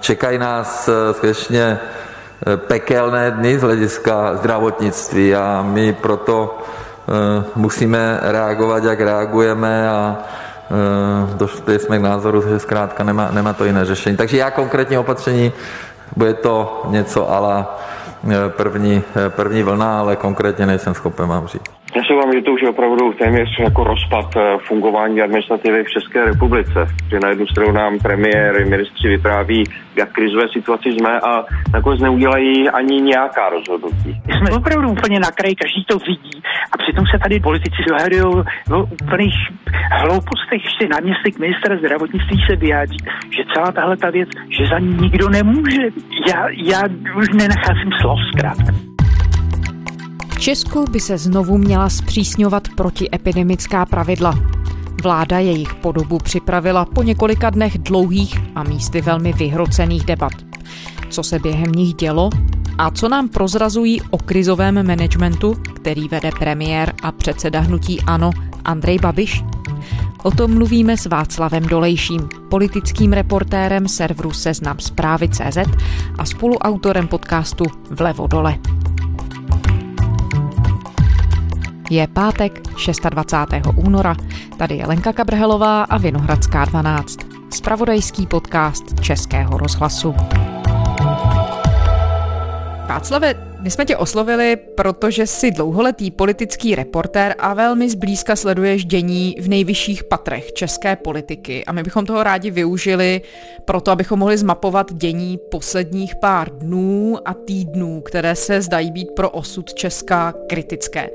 Čekají nás skutečně pekelné dny z hlediska zdravotnictví a my proto musíme reagovat, jak reagujeme a došli jsme k názoru, že zkrátka nemá, nemá to jiné řešení. Takže já konkrétní opatření, bude to něco ala první, první vlna, ale konkrétně nejsem schopen vám říct. Já se vám, že to už je opravdu téměř jako rozpad eh, fungování administrativy v České republice, že na jednu stranu nám premiér, ministři vypráví, jak krizové situaci jsme a nakonec neudělají ani nějaká rozhodnutí. Jsme opravdu úplně na kraji, každý to vidí a přitom se tady politici dohadují o úplných hloupostech. Ještě náměstek ministra zdravotnictví se vyjádří, že celá tahle ta věc, že za ní nikdo nemůže. Já, já už nenacházím slov zkrátka. Česku by se znovu měla zpřísňovat protiepidemická pravidla. Vláda jejich podobu připravila po několika dnech dlouhých a místy velmi vyhrocených debat. Co se během nich dělo a co nám prozrazují o krizovém managementu, který vede premiér a předseda hnutí ANO Andrej Babiš? O tom mluvíme s Václavem Dolejším, politickým reportérem serveru Seznam zprávy CZ a spoluautorem podcastu Vlevo dole. Je pátek 26. února. Tady je Lenka Kabrhelová a Vinohradská 12. Spravodajský podcast Českého rozhlasu. Václave, my jsme tě oslovili, protože jsi dlouholetý politický reportér a velmi zblízka sleduješ dění v nejvyšších patrech české politiky a my bychom toho rádi využili proto, abychom mohli zmapovat dění posledních pár dnů a týdnů, které se zdají být pro osud Česka kritické.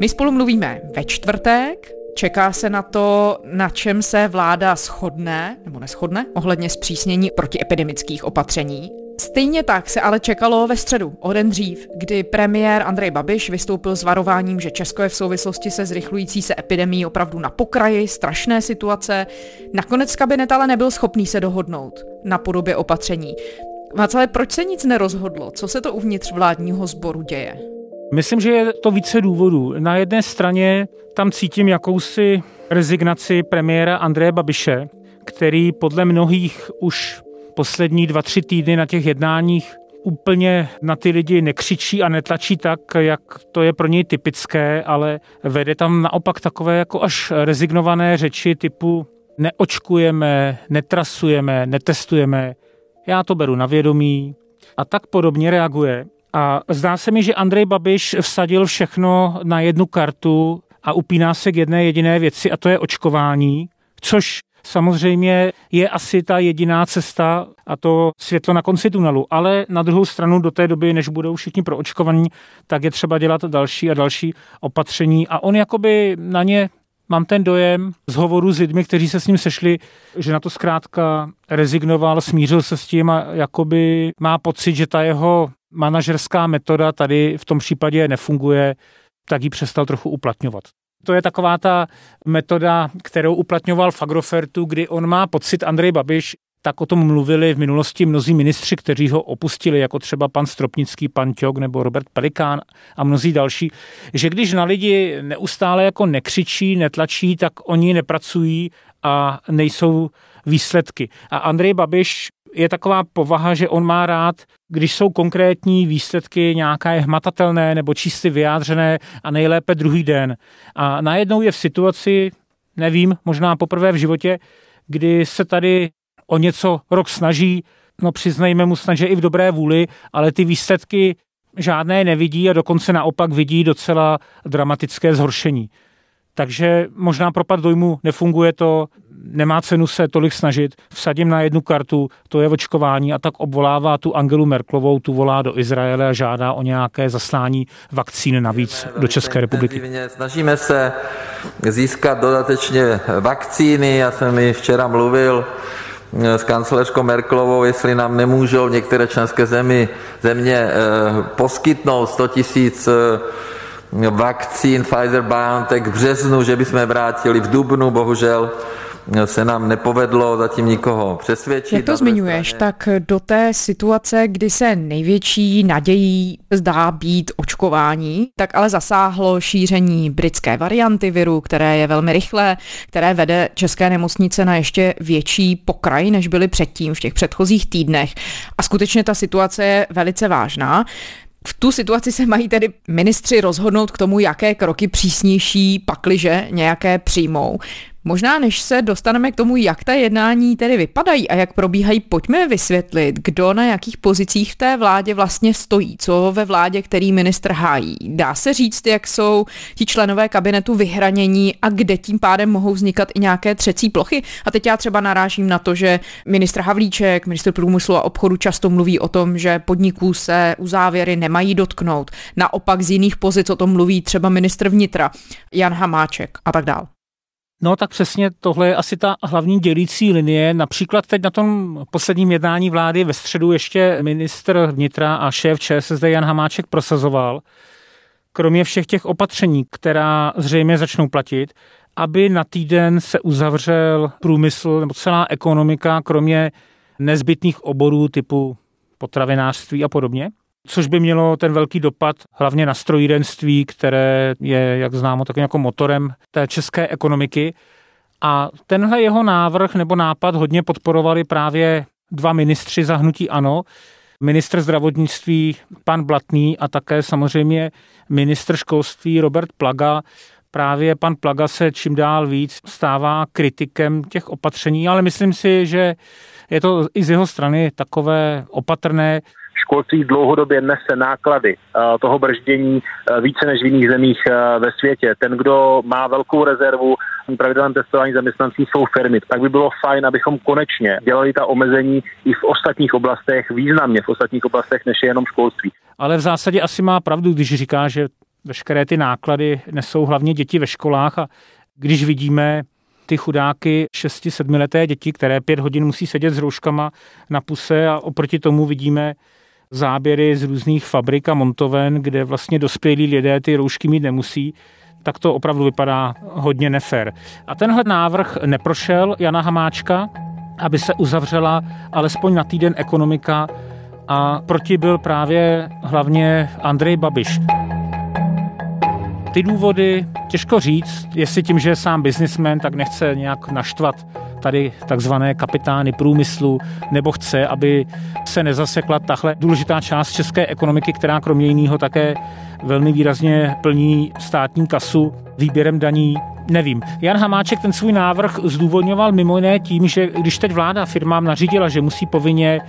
My spolu mluvíme ve čtvrtek, Čeká se na to, na čem se vláda shodne nebo neschodne ohledně zpřísnění protiepidemických opatření. Stejně tak se ale čekalo ve středu, o den dřív, kdy premiér Andrej Babiš vystoupil s varováním, že Česko je v souvislosti se zrychlující se epidemí opravdu na pokraji strašné situace. Nakonec kabinet ale nebyl schopný se dohodnout na podobě opatření. Václav, proč se nic nerozhodlo? Co se to uvnitř vládního sboru děje? Myslím, že je to více důvodů. Na jedné straně tam cítím jakousi rezignaci premiéra Andreje Babiše, který podle mnohých už poslední dva, tři týdny na těch jednáních úplně na ty lidi nekřičí a netlačí tak, jak to je pro něj typické, ale vede tam naopak takové jako až rezignované řeči typu neočkujeme, netrasujeme, netestujeme, já to beru na vědomí a tak podobně reaguje. A zdá se mi, že Andrej Babiš vsadil všechno na jednu kartu a upíná se k jedné jediné věci a to je očkování, což samozřejmě je asi ta jediná cesta a to světlo na konci tunelu. Ale na druhou stranu do té doby, než budou všichni proočkovaní, tak je třeba dělat další a další opatření a on jakoby na ně mám ten dojem z hovoru s lidmi, kteří se s ním sešli, že na to zkrátka rezignoval, smířil se s tím a jakoby má pocit, že ta jeho manažerská metoda tady v tom případě nefunguje, tak ji přestal trochu uplatňovat. To je taková ta metoda, kterou uplatňoval v Agrofertu, kdy on má pocit, Andrej Babiš, tak o tom mluvili v minulosti mnozí ministři, kteří ho opustili, jako třeba pan Stropnický, pan Ťok nebo Robert Pelikán a mnozí další, že když na lidi neustále jako nekřičí, netlačí, tak oni nepracují a nejsou výsledky. A Andrej Babiš je taková povaha, že on má rád, když jsou konkrétní výsledky nějaké hmatatelné nebo čistě vyjádřené a nejlépe druhý den. A najednou je v situaci, nevím, možná poprvé v životě, kdy se tady o něco rok snaží, no přiznejme mu snad, že i v dobré vůli, ale ty výsledky žádné nevidí a dokonce naopak vidí docela dramatické zhoršení. Takže možná propad dojmu nefunguje to, nemá cenu se tolik snažit, vsadím na jednu kartu, to je očkování a tak obvolává tu Angelu Merklovou, tu volá do Izraele a žádá o nějaké zaslání vakcín navíc do České republiky. Snažíme se získat dodatečně vakcíny, já jsem mi včera mluvil s kancelářkou Merklovou, jestli nám nemůžou některé členské zemi, země eh, poskytnout 100 tisíc eh, vakcín Pfizer BioNTech v březnu, že bychom vrátili v dubnu, bohužel se nám nepovedlo zatím nikoho přesvědčit. Jak to zmiňuješ, tak do té situace, kdy se největší nadějí zdá být očkování, tak ale zasáhlo šíření britské varianty viru, které je velmi rychlé, které vede české nemocnice na ještě větší pokraj, než byly předtím v těch předchozích týdnech. A skutečně ta situace je velice vážná. V tu situaci se mají tedy ministři rozhodnout k tomu, jaké kroky přísnější pakliže nějaké přijmou. Možná než se dostaneme k tomu, jak ta jednání tedy vypadají a jak probíhají, pojďme vysvětlit, kdo na jakých pozicích v té vládě vlastně stojí, co ve vládě, který ministr hájí. Dá se říct, jak jsou ti členové kabinetu vyhranění a kde tím pádem mohou vznikat i nějaké třecí plochy. A teď já třeba narážím na to, že ministr Havlíček, ministr průmyslu a obchodu často mluví o tom, že podniků se u závěry nemají dotknout. Naopak z jiných pozic o tom mluví třeba ministr vnitra Jan Hamáček a tak dále. No tak přesně tohle je asi ta hlavní dělící linie. Například teď na tom posledním jednání vlády ve středu ještě ministr vnitra a šéf ČSSD Jan Hamáček prosazoval, kromě všech těch opatření, která zřejmě začnou platit, aby na týden se uzavřel průmysl nebo celá ekonomika, kromě nezbytných oborů typu potravinářství a podobně což by mělo ten velký dopad hlavně na strojírenství, které je, jak známo, takovým jako motorem té české ekonomiky. A tenhle jeho návrh nebo nápad hodně podporovali právě dva ministři zahnutí ANO, ministr zdravotnictví pan Blatný a také samozřejmě ministr školství Robert Plaga. Právě pan Plaga se čím dál víc stává kritikem těch opatření, ale myslím si, že je to i z jeho strany takové opatrné školství dlouhodobě nese náklady eh, toho brždění eh, více než v jiných zemích eh, ve světě. Ten, kdo má velkou rezervu pravidelném testování zaměstnanců jsou firmy. Tak by bylo fajn, abychom konečně dělali ta omezení i v ostatních oblastech, významně v ostatních oblastech, než je jenom školství. Ale v zásadě asi má pravdu, když říká, že veškeré ty náklady nesou hlavně děti ve školách a když vidíme ty chudáky 6-7 leté děti, které pět hodin musí sedět s rouškama na puse a oproti tomu vidíme záběry z různých fabrik a montoven, kde vlastně dospělí lidé ty roušky mít nemusí, tak to opravdu vypadá hodně nefér. A tenhle návrh neprošel Jana Hamáčka, aby se uzavřela alespoň na týden ekonomika a proti byl právě hlavně Andrej Babiš. Ty důvody těžko říct, jestli tím, že je sám biznismen, tak nechce nějak naštvat tady takzvané kapitány průmyslu, nebo chce, aby se nezasekla tahle důležitá část české ekonomiky, která kromě jiného také velmi výrazně plní státní kasu výběrem daní. Nevím. Jan Hamáček ten svůj návrh zdůvodňoval mimo jiné tím, že když teď vláda firmám nařídila, že musí povinně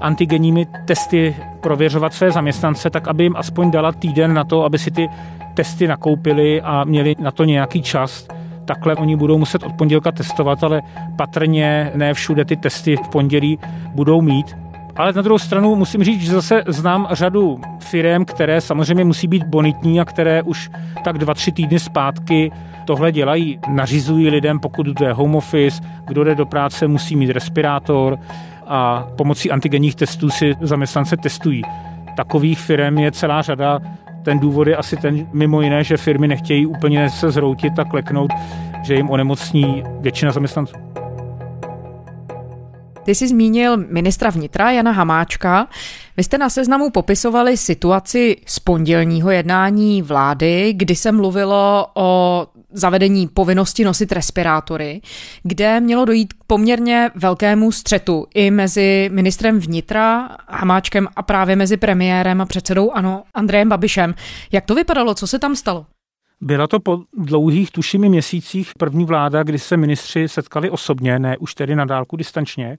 antigenními testy prověřovat své zaměstnance, tak aby jim aspoň dala týden na to, aby si ty testy nakoupili a měli na to nějaký čas takhle oni budou muset od pondělka testovat, ale patrně ne všude ty testy v pondělí budou mít. Ale na druhou stranu musím říct, že zase znám řadu firm, které samozřejmě musí být bonitní a které už tak dva, tři týdny zpátky tohle dělají. Nařizují lidem, pokud jde home office, kdo jde do práce, musí mít respirátor a pomocí antigenních testů si zaměstnance testují. Takových firm je celá řada ten důvod je asi ten, mimo jiné, že firmy nechtějí úplně se zroutit a kleknout, že jim onemocní většina zaměstnanců. Ty jsi zmínil ministra vnitra Jana Hamáčka. Vy jste na seznamu popisovali situaci z pondělního jednání vlády, kdy se mluvilo o zavedení povinnosti nosit respirátory, kde mělo dojít k poměrně velkému střetu i mezi ministrem vnitra Hamáčkem a právě mezi premiérem a předsedou ANO Andrejem Babišem. Jak to vypadalo? Co se tam stalo? Byla to po dlouhých tušimi měsících první vláda, kdy se ministři setkali osobně, ne už tedy na dálku distančně.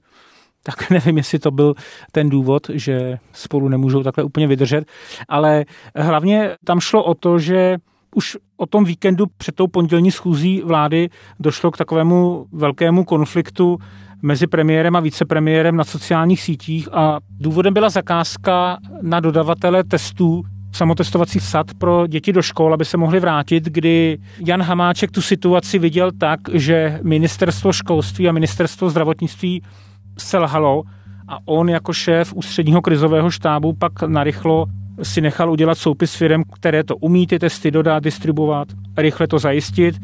Tak nevím, jestli to byl ten důvod, že spolu nemůžou takhle úplně vydržet, ale hlavně tam šlo o to, že už o tom víkendu před tou pondělní schůzí vlády došlo k takovému velkému konfliktu mezi premiérem a vicepremiérem na sociálních sítích a důvodem byla zakázka na dodavatele testů samotestovací sad pro děti do škol, aby se mohli vrátit, kdy Jan Hamáček tu situaci viděl tak, že ministerstvo školství a ministerstvo zdravotnictví selhalo a on jako šéf ústředního krizového štábu pak narychlo si nechal udělat soupis firm, které to umí ty testy dodat, distribuovat, rychle to zajistit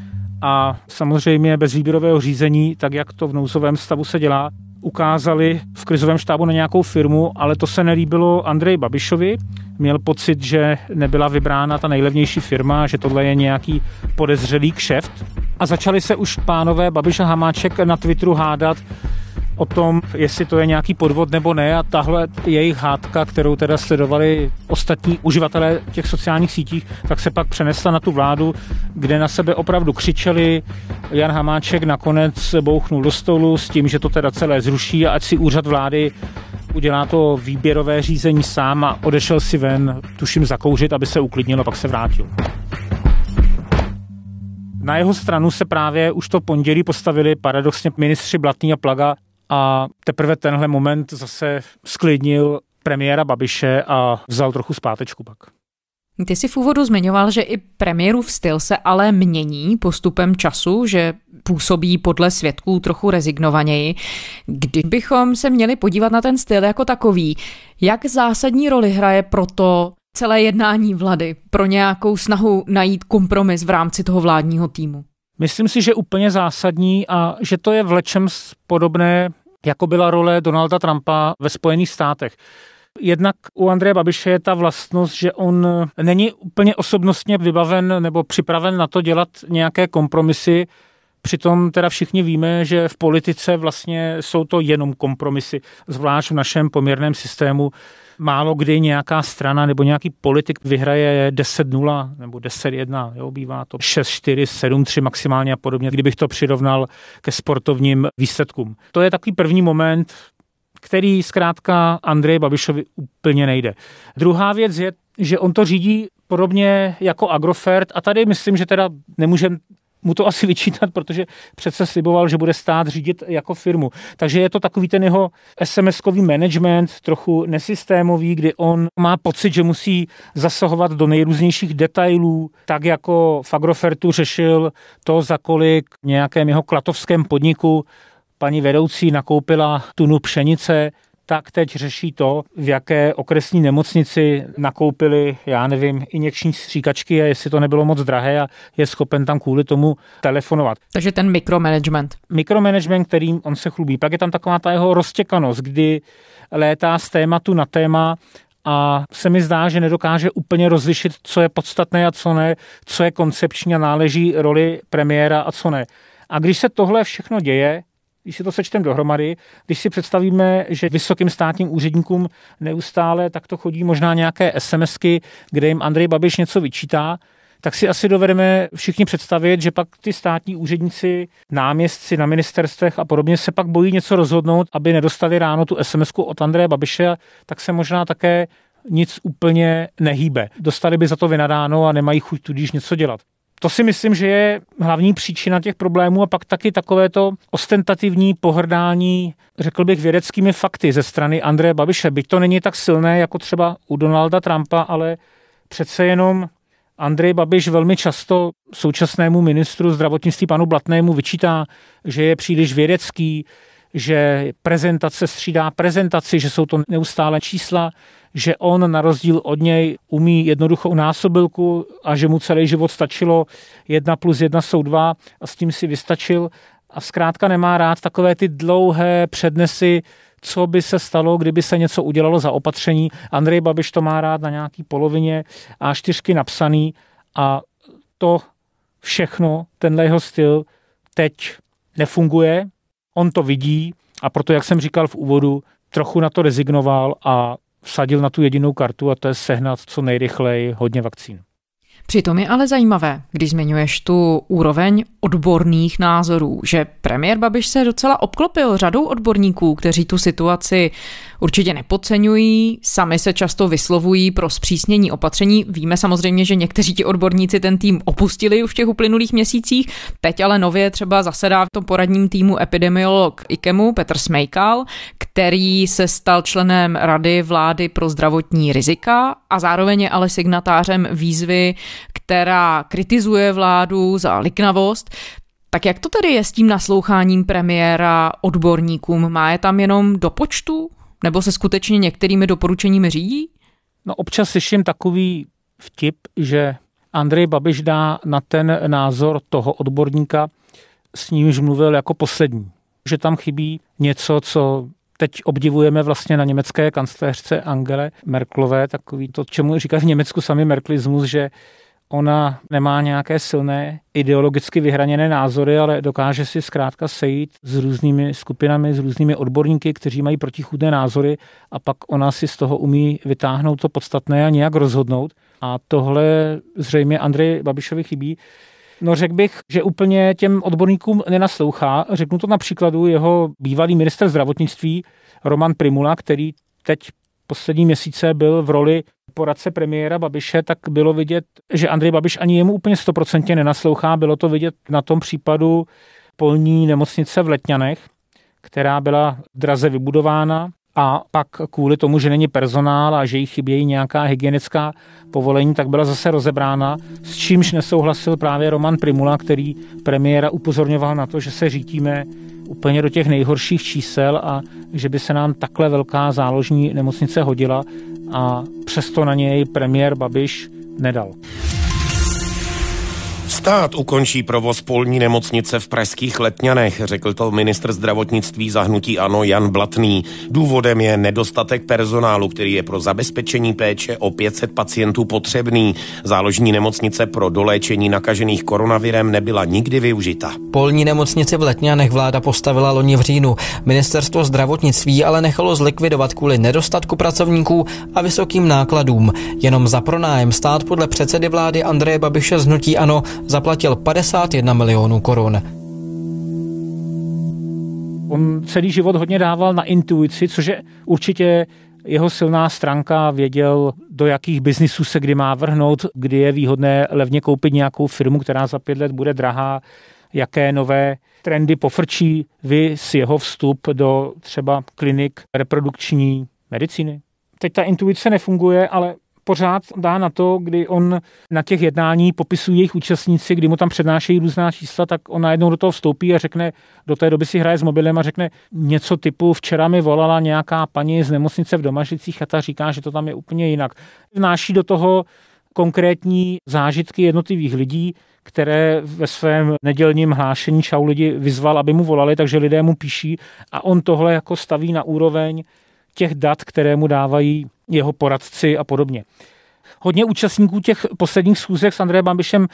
a samozřejmě bez výběrového řízení, tak jak to v nouzovém stavu se dělá, ukázali v krizovém štábu na nějakou firmu, ale to se nelíbilo Andrej Babišovi. Měl pocit, že nebyla vybrána ta nejlevnější firma, že tohle je nějaký podezřelý kšeft. A začali se už pánové Babiš a Hamáček na Twitteru hádat, o tom, jestli to je nějaký podvod nebo ne a tahle jejich hádka, kterou teda sledovali ostatní uživatelé těch sociálních sítích, tak se pak přenesla na tu vládu, kde na sebe opravdu křičeli. Jan Hamáček nakonec bouchnul do stolu s tím, že to teda celé zruší a ať si úřad vlády udělá to výběrové řízení sám a odešel si ven, tuším zakouřit, aby se uklidnilo, pak se vrátil. Na jeho stranu se právě už to pondělí postavili paradoxně ministři Blatný a Plaga a teprve tenhle moment zase sklidnil premiéra Babiše a vzal trochu zpátečku pak. Ty jsi v úvodu zmiňoval, že i premiérův styl se ale mění postupem času, že působí podle svědků trochu rezignovaněji. Kdybychom se měli podívat na ten styl jako takový, jak zásadní roli hraje proto celé jednání vlády pro nějakou snahu najít kompromis v rámci toho vládního týmu? Myslím si, že úplně zásadní a že to je v lečem podobné, jako byla role Donalda Trumpa ve Spojených státech. Jednak u Andreje Babiše je ta vlastnost, že on není úplně osobnostně vybaven nebo připraven na to dělat nějaké kompromisy. Přitom teda všichni víme, že v politice vlastně jsou to jenom kompromisy, zvlášť v našem poměrném systému málo kdy nějaká strana nebo nějaký politik vyhraje 10-0 nebo 10-1, jo, bývá to 6-4, 7-3 maximálně a podobně, kdybych to přirovnal ke sportovním výsledkům. To je takový první moment, který zkrátka Andrej Babišovi úplně nejde. Druhá věc je, že on to řídí podobně jako Agrofert a tady myslím, že teda nemůžeme mu to asi vyčítat, protože přece sliboval, že bude stát řídit jako firmu. Takže je to takový ten jeho SMS-kový management, trochu nesystémový, kdy on má pocit, že musí zasahovat do nejrůznějších detailů, tak jako v Agrofertu řešil to, za kolik nějakém jeho klatovském podniku paní vedoucí nakoupila tunu pšenice, tak teď řeší to, v jaké okresní nemocnici nakoupili, já nevím, injekční stříkačky a jestli to nebylo moc drahé a je schopen tam kvůli tomu telefonovat. Takže ten mikromanagement. Mikromanagement, kterým on se chlubí. Pak je tam taková ta jeho roztěkanost, kdy létá z tématu na téma a se mi zdá, že nedokáže úplně rozlišit, co je podstatné a co ne, co je koncepční a náleží roli premiéra a co ne. A když se tohle všechno děje, když si to sečteme dohromady, když si představíme, že vysokým státním úředníkům neustále takto chodí možná nějaké SMSky, kde jim Andrej Babiš něco vyčítá, tak si asi dovedeme všichni představit, že pak ty státní úředníci, náměstci na ministerstvech a podobně se pak bojí něco rozhodnout, aby nedostali ráno tu sms od Andreje Babiše, tak se možná také nic úplně nehýbe. Dostali by za to vynadáno a nemají chuť tudíž něco dělat to si myslím, že je hlavní příčina těch problémů a pak taky takové to ostentativní pohrdání, řekl bych, vědeckými fakty ze strany Andreje Babiše. Byť to není tak silné jako třeba u Donalda Trumpa, ale přece jenom Andrej Babiš velmi často současnému ministru zdravotnictví panu Blatnému vyčítá, že je příliš vědecký, že prezentace střídá prezentaci, že jsou to neustále čísla, že on na rozdíl od něj umí jednoduchou násobilku a že mu celý život stačilo jedna plus jedna jsou dva a s tím si vystačil a zkrátka nemá rád takové ty dlouhé přednesy, co by se stalo, kdyby se něco udělalo za opatření. Andrej Babiš to má rád na nějaký polovině a čtyřky napsaný a to všechno, tenhle jeho styl teď nefunguje, on to vidí a proto, jak jsem říkal v úvodu, trochu na to rezignoval a vsadil na tu jedinou kartu a to je sehnat co nejrychleji hodně vakcín. Přitom je ale zajímavé, když zmiňuješ tu úroveň odborných názorů, že premiér Babiš se docela obklopil řadou odborníků, kteří tu situaci určitě nepodceňují, sami se často vyslovují pro zpřísnění opatření. Víme samozřejmě, že někteří ti odborníci ten tým opustili už v těch uplynulých měsících, teď ale nově třeba zasedá v tom poradním týmu epidemiolog IKEMu Petr Smejkal, který se stal členem Rady vlády pro zdravotní rizika a zároveň je ale signatářem výzvy, která kritizuje vládu za liknavost. Tak jak to tedy je s tím nasloucháním premiéra odborníkům? Má je tam jenom do počtu? Nebo se skutečně některými doporučeními řídí? No občas slyším takový vtip, že Andrej Babiš dá na ten názor toho odborníka, s nímž mluvil jako poslední. Že tam chybí něco, co teď obdivujeme vlastně na německé kancléřce Angele Merklové, takový to, čemu říká v Německu sami merklismus, že ona nemá nějaké silné ideologicky vyhraněné názory, ale dokáže si zkrátka sejít s různými skupinami, s různými odborníky, kteří mají protichůdné názory a pak ona si z toho umí vytáhnout to podstatné a nějak rozhodnout. A tohle zřejmě Andrej Babišovi chybí. No řekl bych, že úplně těm odborníkům nenaslouchá. Řeknu to na příkladu jeho bývalý minister zdravotnictví Roman Primula, který teď poslední měsíce byl v roli poradce premiéra Babiše, tak bylo vidět, že Andrej Babiš ani jemu úplně stoprocentně nenaslouchá. Bylo to vidět na tom případu polní nemocnice v Letňanech, která byla draze vybudována a pak kvůli tomu, že není personál a že jí chybějí nějaká hygienická povolení, tak byla zase rozebrána, s čímž nesouhlasil právě Roman Primula, který premiéra upozorňoval na to, že se řítíme úplně do těch nejhorších čísel a že by se nám takhle velká záložní nemocnice hodila a přesto na něj premiér Babiš nedal. Stát ukončí provoz polní nemocnice v pražských Letňanech, řekl to ministr zdravotnictví zahnutí Ano Jan Blatný. Důvodem je nedostatek personálu, který je pro zabezpečení péče o 500 pacientů potřebný. Záložní nemocnice pro doléčení nakažených koronavirem nebyla nikdy využita. Polní nemocnici v Letňanech vláda postavila loni v říjnu. Ministerstvo zdravotnictví ale nechalo zlikvidovat kvůli nedostatku pracovníků a vysokým nákladům. Jenom za pronájem stát podle předsedy vlády Andreje Babiše znutí Ano zaplatil 51 milionů korun. On celý život hodně dával na intuici, což je určitě jeho silná stránka, věděl, do jakých biznisů se kdy má vrhnout, kdy je výhodné levně koupit nějakou firmu, která za pět let bude drahá, jaké nové trendy pofrčí vy s jeho vstup do třeba klinik reprodukční medicíny. Teď ta intuice nefunguje, ale pořád dá na to, kdy on na těch jednání popisují jejich účastníci, kdy mu tam přednášejí různá čísla, tak on najednou do toho vstoupí a řekne, do té doby si hraje s mobilem a řekne něco typu, včera mi volala nějaká paní z nemocnice v Domažicích a ta říká, že to tam je úplně jinak. Vnáší do toho konkrétní zážitky jednotlivých lidí, které ve svém nedělním hlášení čau lidi vyzval, aby mu volali, takže lidé mu píší a on tohle jako staví na úroveň těch dat, které mu dávají jeho poradci a podobně. Hodně účastníků těch posledních schůzek s Andrejem Babišem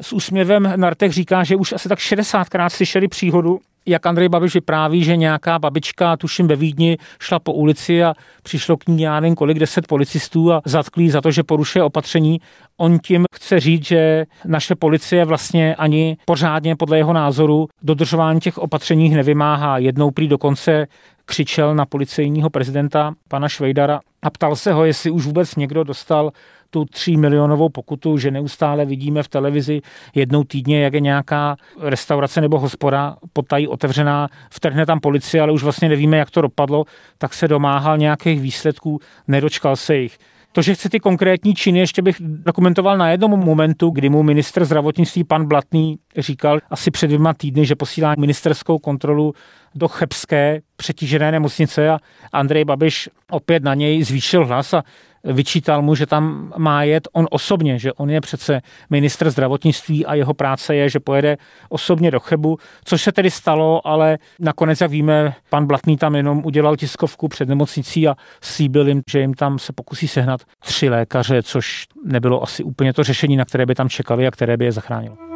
s úsměvem na rtech říká, že už asi tak 60krát slyšeli příhodu, jak Andrej Babiš vypráví, že nějaká babička, tuším ve Vídni, šla po ulici a přišlo k ní, já nevím kolik, deset policistů a zatkli za to, že porušuje opatření. On tím chce říct, že naše policie vlastně ani pořádně podle jeho názoru dodržování těch opatření nevymáhá. Jednou prý dokonce křičel na policejního prezidenta pana Švejdara a ptal se ho, jestli už vůbec někdo dostal tu 3 milionovou pokutu, že neustále vidíme v televizi jednou týdně, jak je nějaká restaurace nebo hospoda potají otevřená, vtrhne tam policie, ale už vlastně nevíme, jak to dopadlo, tak se domáhal nějakých výsledků, nedočkal se jich. To, že chce ty konkrétní činy, ještě bych dokumentoval na jednom momentu, kdy mu ministr zdravotnictví pan Blatný říkal asi před dvěma týdny, že posílá ministerskou kontrolu do Chebské přetížené nemocnice a Andrej Babiš opět na něj zvýšil hlas a vyčítal mu, že tam má jet on osobně, že on je přece ministr zdravotnictví a jeho práce je, že pojede osobně do Chebu, což se tedy stalo, ale nakonec, jak víme, pan Blatný tam jenom udělal tiskovku před nemocnicí a slíbil jim, že jim tam se pokusí sehnat tři lékaře, což nebylo asi úplně to řešení, na které by tam čekali a které by je zachránilo.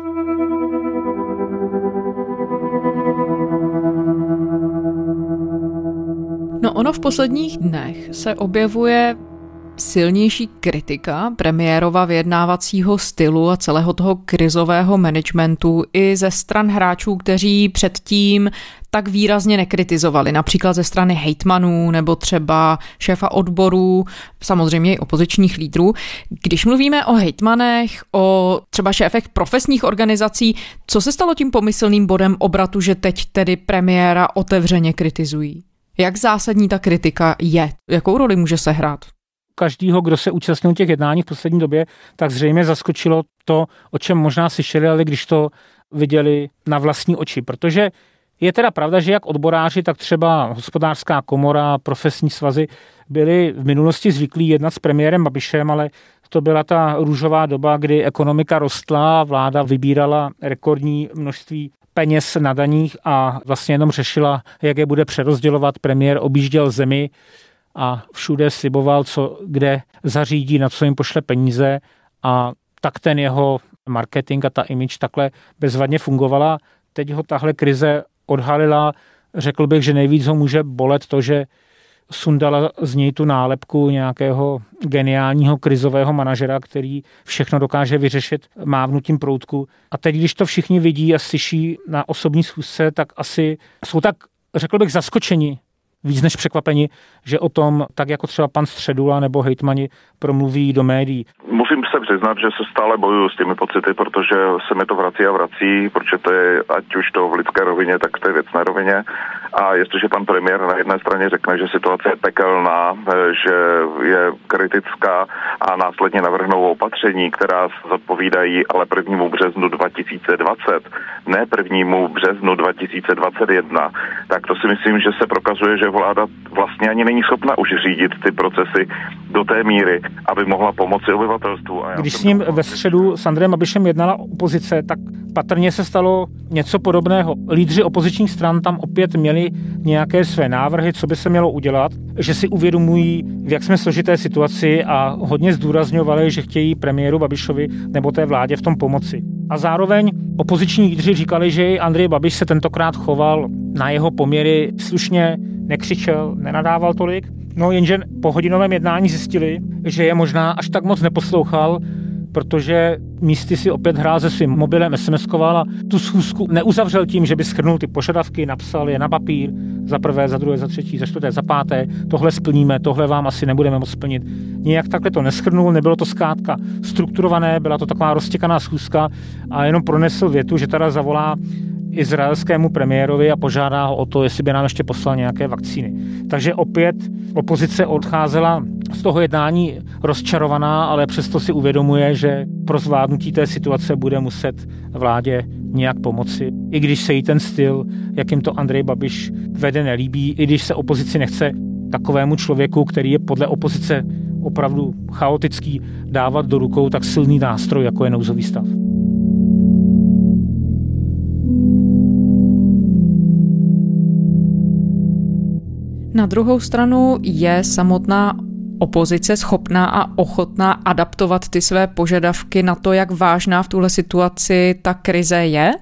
No ono v posledních dnech se objevuje silnější kritika premiérova vyjednávacího stylu a celého toho krizového managementu i ze stran hráčů, kteří předtím tak výrazně nekritizovali, například ze strany hejtmanů nebo třeba šéfa odborů, samozřejmě i opozičních lídrů. Když mluvíme o hejtmanech, o třeba šéfech profesních organizací, co se stalo tím pomyslným bodem obratu, že teď tedy premiéra otevřeně kritizují? Jak zásadní ta kritika je? Jakou roli může sehrát? každého, kdo se účastnil těch jednání v poslední době, tak zřejmě zaskočilo to, o čem možná slyšeli, ale když to viděli na vlastní oči. Protože je teda pravda, že jak odboráři, tak třeba hospodářská komora, profesní svazy byli v minulosti zvyklí jednat s premiérem Babišem, ale To byla ta růžová doba, kdy ekonomika rostla, vláda vybírala rekordní množství peněz na daních a vlastně jenom řešila, jak je bude přerozdělovat. Premiér objížděl zemi a všude sliboval, co kde zařídí, na co jim pošle peníze a tak ten jeho marketing a ta image takhle bezvadně fungovala. Teď ho tahle krize odhalila. Řekl bych, že nejvíc ho může bolet to, že sundala z něj tu nálepku nějakého geniálního krizového manažera, který všechno dokáže vyřešit mávnutím proutku. A teď, když to všichni vidí a slyší na osobní schůzce, tak asi jsou tak, řekl bych, zaskočeni víc než překvapeni, že o tom, tak jako třeba pan Středula nebo hejtmani, promluví do médií. Musím se přiznat, že se stále bojuju s těmi pocity, protože se mi to vrací a vrací, protože to je ať už to v lidské rovině, tak v té věcné rovině. A jestliže pan premiér na jedné straně řekne, že situace je pekelná, eh, že je kritická a následně navrhnou opatření, která zodpovídají ale 1. březnu 2020, ne 1. březnu 2021, tak to si myslím, že se prokazuje, že vláda vlastně ani není schopna už řídit ty procesy do té míry, aby mohla pomoci obyvatelstvu. Když s ním ve středu s Andrejem Babišem jednala opozice, tak patrně se stalo něco podobného. Lídři opozičních stran tam opět měli nějaké své návrhy, co by se mělo udělat, že si uvědomují, v jak jsme složité situaci a hodně zdůrazňovali, že chtějí premiéru Babišovi nebo té vládě v tom pomoci. A zároveň opoziční lídři říkali, že Andrej Babiš se tentokrát choval na jeho poměry slušně, nekřičel, nenadával tolik. No jenže po hodinovém jednání zjistili, že je možná až tak moc neposlouchal, protože místy si opět hrál se svým mobilem, SMS-koval a tu schůzku neuzavřel tím, že by schrnul ty požadavky, napsal je na papír, za prvé, za druhé, za třetí, za čtvrté, za páté, tohle splníme, tohle vám asi nebudeme moct splnit. Nijak takhle to neschrnul, nebylo to zkrátka strukturované, byla to taková roztěkaná schůzka a jenom pronesl větu, že teda zavolá izraelskému premiérovi a požádá ho o to, jestli by nám ještě poslal nějaké vakcíny. Takže opět opozice odcházela z toho jednání rozčarovaná, ale přesto si uvědomuje, že pro zvládnutí té situace bude muset vládě nějak pomoci. I když se jí ten styl, jakým to Andrej Babiš vede, nelíbí, i když se opozici nechce takovému člověku, který je podle opozice opravdu chaotický, dávat do rukou tak silný nástroj, jako je nouzový stav. Na druhou stranu je samotná opozice schopná a ochotná adaptovat ty své požadavky na to, jak vážná v tuhle situaci ta krize je,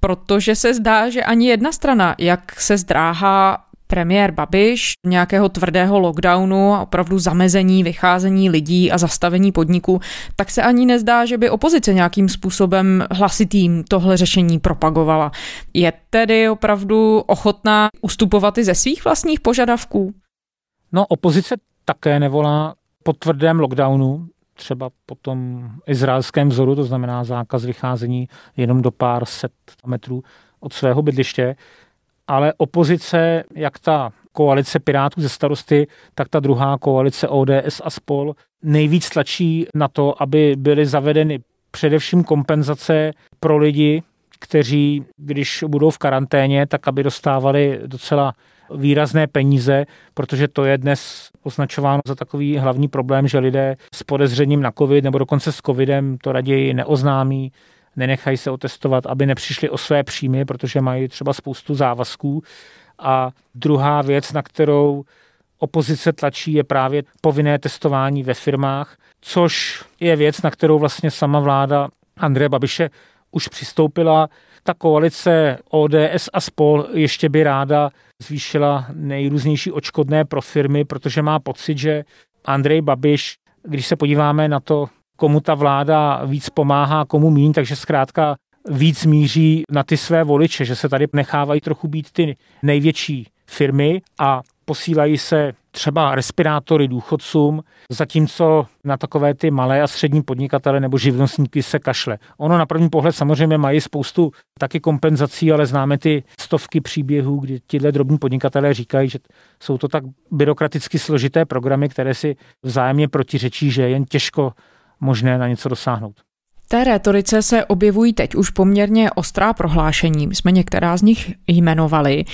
protože se zdá, že ani jedna strana, jak se zdráhá premiér Babiš nějakého tvrdého lockdownu a opravdu zamezení vycházení lidí a zastavení podniků, tak se ani nezdá, že by opozice nějakým způsobem hlasitým tohle řešení propagovala. Je tedy opravdu ochotná ustupovat i ze svých vlastních požadavků? No, opozice také nevolá po tvrdém lockdownu, třeba po tom izraelském vzoru, to znamená zákaz vycházení jenom do pár set metrů od svého bydliště ale opozice, jak ta koalice Pirátů ze starosty, tak ta druhá koalice ODS a spol nejvíc tlačí na to, aby byly zavedeny především kompenzace pro lidi, kteří, když budou v karanténě, tak aby dostávali docela výrazné peníze, protože to je dnes označováno za takový hlavní problém, že lidé s podezřením na covid nebo dokonce s covidem to raději neoznámí, nenechají se otestovat, aby nepřišli o své příjmy, protože mají třeba spoustu závazků. A druhá věc, na kterou opozice tlačí, je právě povinné testování ve firmách, což je věc, na kterou vlastně sama vláda Andreje Babiše už přistoupila. Ta koalice ODS a spol ještě by ráda zvýšila nejrůznější očkodné pro firmy, protože má pocit, že Andrej Babiš, když se podíváme na to, komu ta vláda víc pomáhá, komu míň, takže zkrátka víc míří na ty své voliče, že se tady nechávají trochu být ty největší firmy a posílají se třeba respirátory důchodcům, zatímco na takové ty malé a střední podnikatele nebo živnostníky se kašle. Ono na první pohled samozřejmě mají spoustu taky kompenzací, ale známe ty stovky příběhů, kdy tyhle drobní podnikatelé říkají, že jsou to tak byrokraticky složité programy, které si vzájemně protiřečí, že jen těžko možné na něco dosáhnout. Té rétorice se objevují teď už poměrně ostrá prohlášení. My jsme některá z nich jmenovali.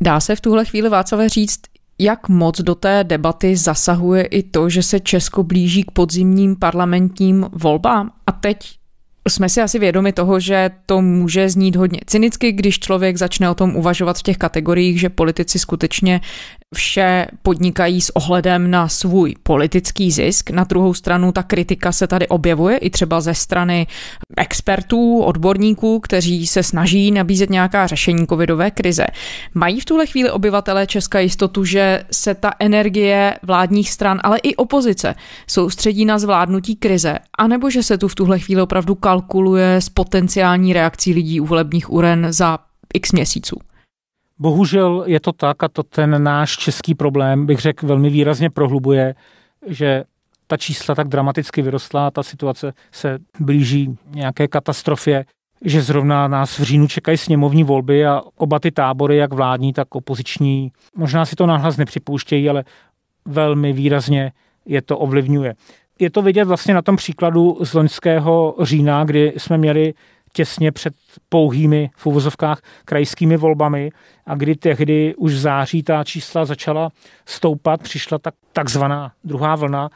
Dá se v tuhle chvíli Václavé říct, jak moc do té debaty zasahuje i to, že se Česko blíží k podzimním parlamentním volbám. A teď jsme si asi vědomi toho, že to může znít hodně cynicky, když člověk začne o tom uvažovat v těch kategoriích, že politici skutečně vše podnikají s ohledem na svůj politický zisk. Na druhou stranu ta kritika se tady objevuje i třeba ze strany expertů, odborníků, kteří se snaží nabízet nějaká řešení covidové krize. Mají v tuhle chvíli obyvatelé Česka jistotu, že se ta energie vládních stran, ale i opozice soustředí na zvládnutí krize, anebo že se tu v tuhle chvíli opravdu kalkuluje s potenciální reakcí lidí u volebních uren za x měsíců? Bohužel je to tak a to ten náš český problém, bych řekl, velmi výrazně prohlubuje, že ta čísla tak dramaticky vyrostla, ta situace se blíží nějaké katastrofě, že zrovna nás v říjnu čekají sněmovní volby a oba ty tábory, jak vládní, tak opoziční, možná si to nahlas nepřipouštějí, ale velmi výrazně je to ovlivňuje. Je to vidět vlastně na tom příkladu z loňského října, kdy jsme měli těsně před pouhými v uvozovkách krajskými volbami a kdy tehdy už v září ta čísla začala stoupat, přišla tak, takzvaná druhá vlna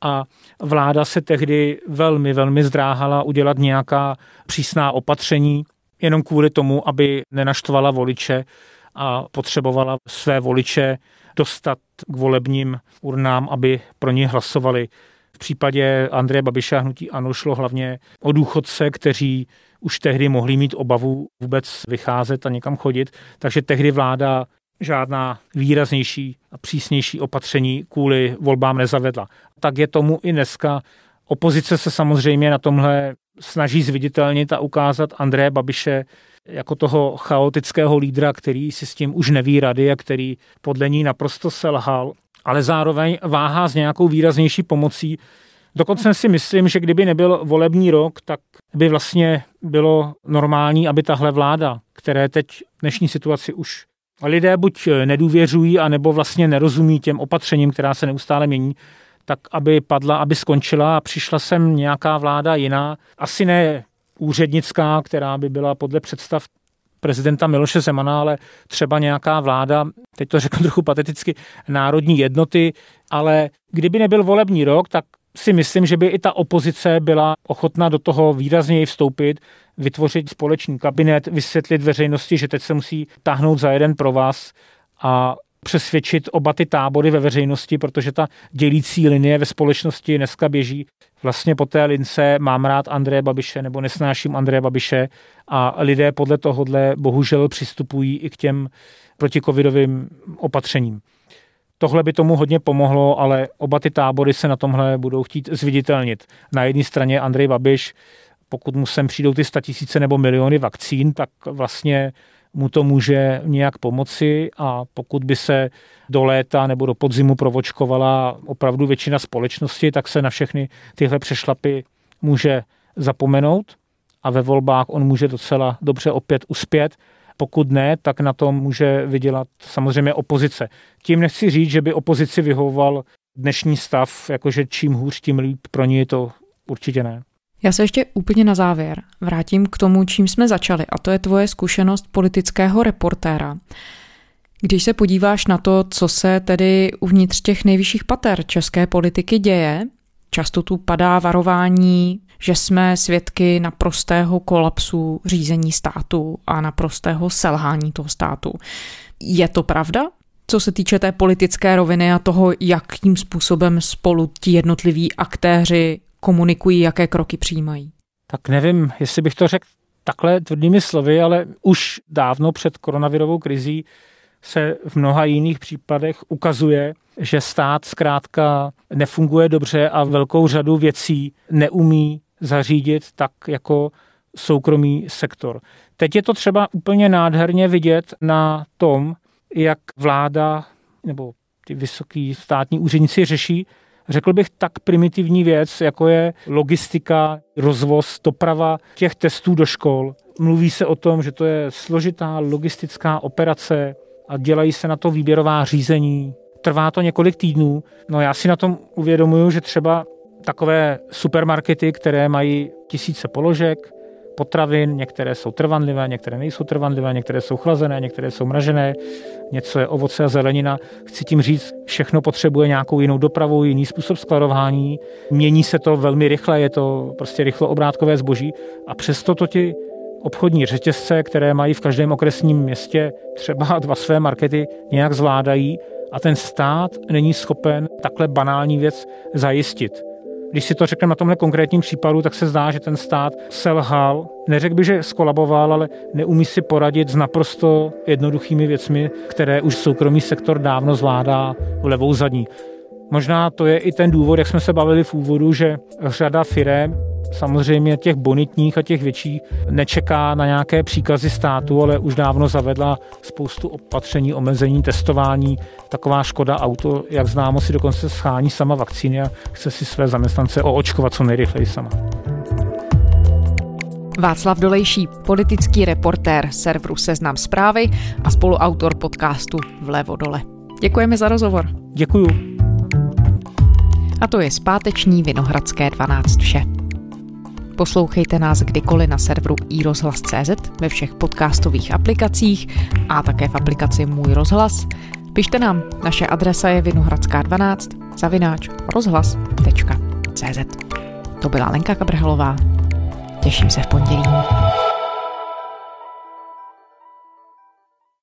a vláda se tehdy velmi, velmi zdráhala udělat nějaká přísná opatření, jenom kvůli tomu, aby nenaštvala voliče a potřebovala své voliče dostat k volebním urnám, aby pro ně hlasovali. V případě Andreje Babiše a hnutí ANO šlo hlavně o důchodce, kteří už tehdy mohli mít obavu vůbec vycházet a někam chodit, takže tehdy vláda žádná výraznější a přísnější opatření kvůli volbám nezavedla. Tak je tomu i dneska. Opozice se samozřejmě na tomhle snaží zviditelnit a ukázat Andreje Babiše jako toho chaotického lídra, který si s tím už neví rady a který podle ní naprosto selhal, ale zároveň váhá s nějakou výraznější pomocí. Dokonce si myslím, že kdyby nebyl volební rok, tak by vlastně bylo normální, aby tahle vláda, které teď v dnešní situaci už lidé buď nedůvěřují, anebo vlastně nerozumí těm opatřením, která se neustále mění, tak aby padla, aby skončila a přišla sem nějaká vláda jiná, asi ne úřednická, která by byla podle představ prezidenta Miloše Zemana, ale třeba nějaká vláda, teď to řeknu trochu pateticky, národní jednoty, ale kdyby nebyl volební rok, tak si myslím, že by i ta opozice byla ochotná do toho výrazněji vstoupit, vytvořit společný kabinet, vysvětlit veřejnosti, že teď se musí tahnout za jeden pro vás a přesvědčit oba ty tábory ve veřejnosti, protože ta dělící linie ve společnosti dneska běží vlastně po té lince mám rád Andreje Babiše nebo nesnáším Andreje Babiše a lidé podle tohohle bohužel přistupují i k těm protikovidovým opatřením. Tohle by tomu hodně pomohlo, ale oba ty tábory se na tomhle budou chtít zviditelnit. Na jedné straně Andrej Babiš, pokud mu sem přijdou ty tisíce nebo miliony vakcín, tak vlastně mu to může nějak pomoci a pokud by se do léta nebo do podzimu provočkovala opravdu většina společnosti, tak se na všechny tyhle přešlapy může zapomenout a ve volbách on může docela dobře opět uspět pokud ne, tak na tom může vydělat samozřejmě opozice. Tím nechci říct, že by opozici vyhovoval dnešní stav, jakože čím hůř, tím líp, pro ní je to určitě ne. Já se ještě úplně na závěr vrátím k tomu, čím jsme začali, a to je tvoje zkušenost politického reportéra. Když se podíváš na to, co se tedy uvnitř těch nejvyšších pater české politiky děje, často tu padá varování že jsme svědky naprostého kolapsu řízení státu a naprostého selhání toho státu. Je to pravda? Co se týče té politické roviny a toho, jakým způsobem spolu ti jednotliví aktéři komunikují, jaké kroky přijímají? Tak nevím, jestli bych to řekl takhle tvrdými slovy, ale už dávno před koronavirovou krizí se v mnoha jiných případech ukazuje, že stát zkrátka nefunguje dobře a velkou řadu věcí neumí zařídit tak jako soukromý sektor. Teď je to třeba úplně nádherně vidět na tom, jak vláda nebo ty vysoký státní úředníci řeší, řekl bych, tak primitivní věc, jako je logistika, rozvoz, doprava těch testů do škol. Mluví se o tom, že to je složitá logistická operace a dělají se na to výběrová řízení. Trvá to několik týdnů. No já si na tom uvědomuju, že třeba takové supermarkety, které mají tisíce položek, potravin, některé jsou trvanlivé, některé nejsou trvanlivé, některé jsou chlazené, některé jsou mražené, něco je ovoce a zelenina. Chci tím říct, všechno potřebuje nějakou jinou dopravu, jiný způsob skladování. Mění se to velmi rychle, je to prostě rychlo obrátkové zboží a přesto to ti obchodní řetězce, které mají v každém okresním městě třeba dva své markety, nějak zvládají a ten stát není schopen takhle banální věc zajistit. Když si to řekneme na tomhle konkrétním případu, tak se zdá, že ten stát selhal. Neřekl by, že skolaboval, ale neumí si poradit s naprosto jednoduchými věcmi, které už soukromý sektor dávno zvládá levou zadní. Možná to je i ten důvod, jak jsme se bavili v úvodu, že řada firem samozřejmě těch bonitních a těch větších nečeká na nějaké příkazy státu, ale už dávno zavedla spoustu opatření, omezení, testování. Taková škoda auto, jak známo, si dokonce schání sama vakcíny a chce si své zaměstnance oočkovat co nejrychleji sama. Václav Dolejší, politický reportér serveru Seznam zprávy a spoluautor podcastu Vlevo dole. Děkujeme za rozhovor. Děkuju. A to je zpáteční Vinohradské 12 vše. Poslouchejte nás kdykoliv na serveru iRozhlas.cz ve všech podcastových aplikacích a také v aplikaci Můj rozhlas. Pište nám, naše adresa je vinohradská12 zavináč rozhlas.cz To byla Lenka Kabrhalová. Těším se v pondělí.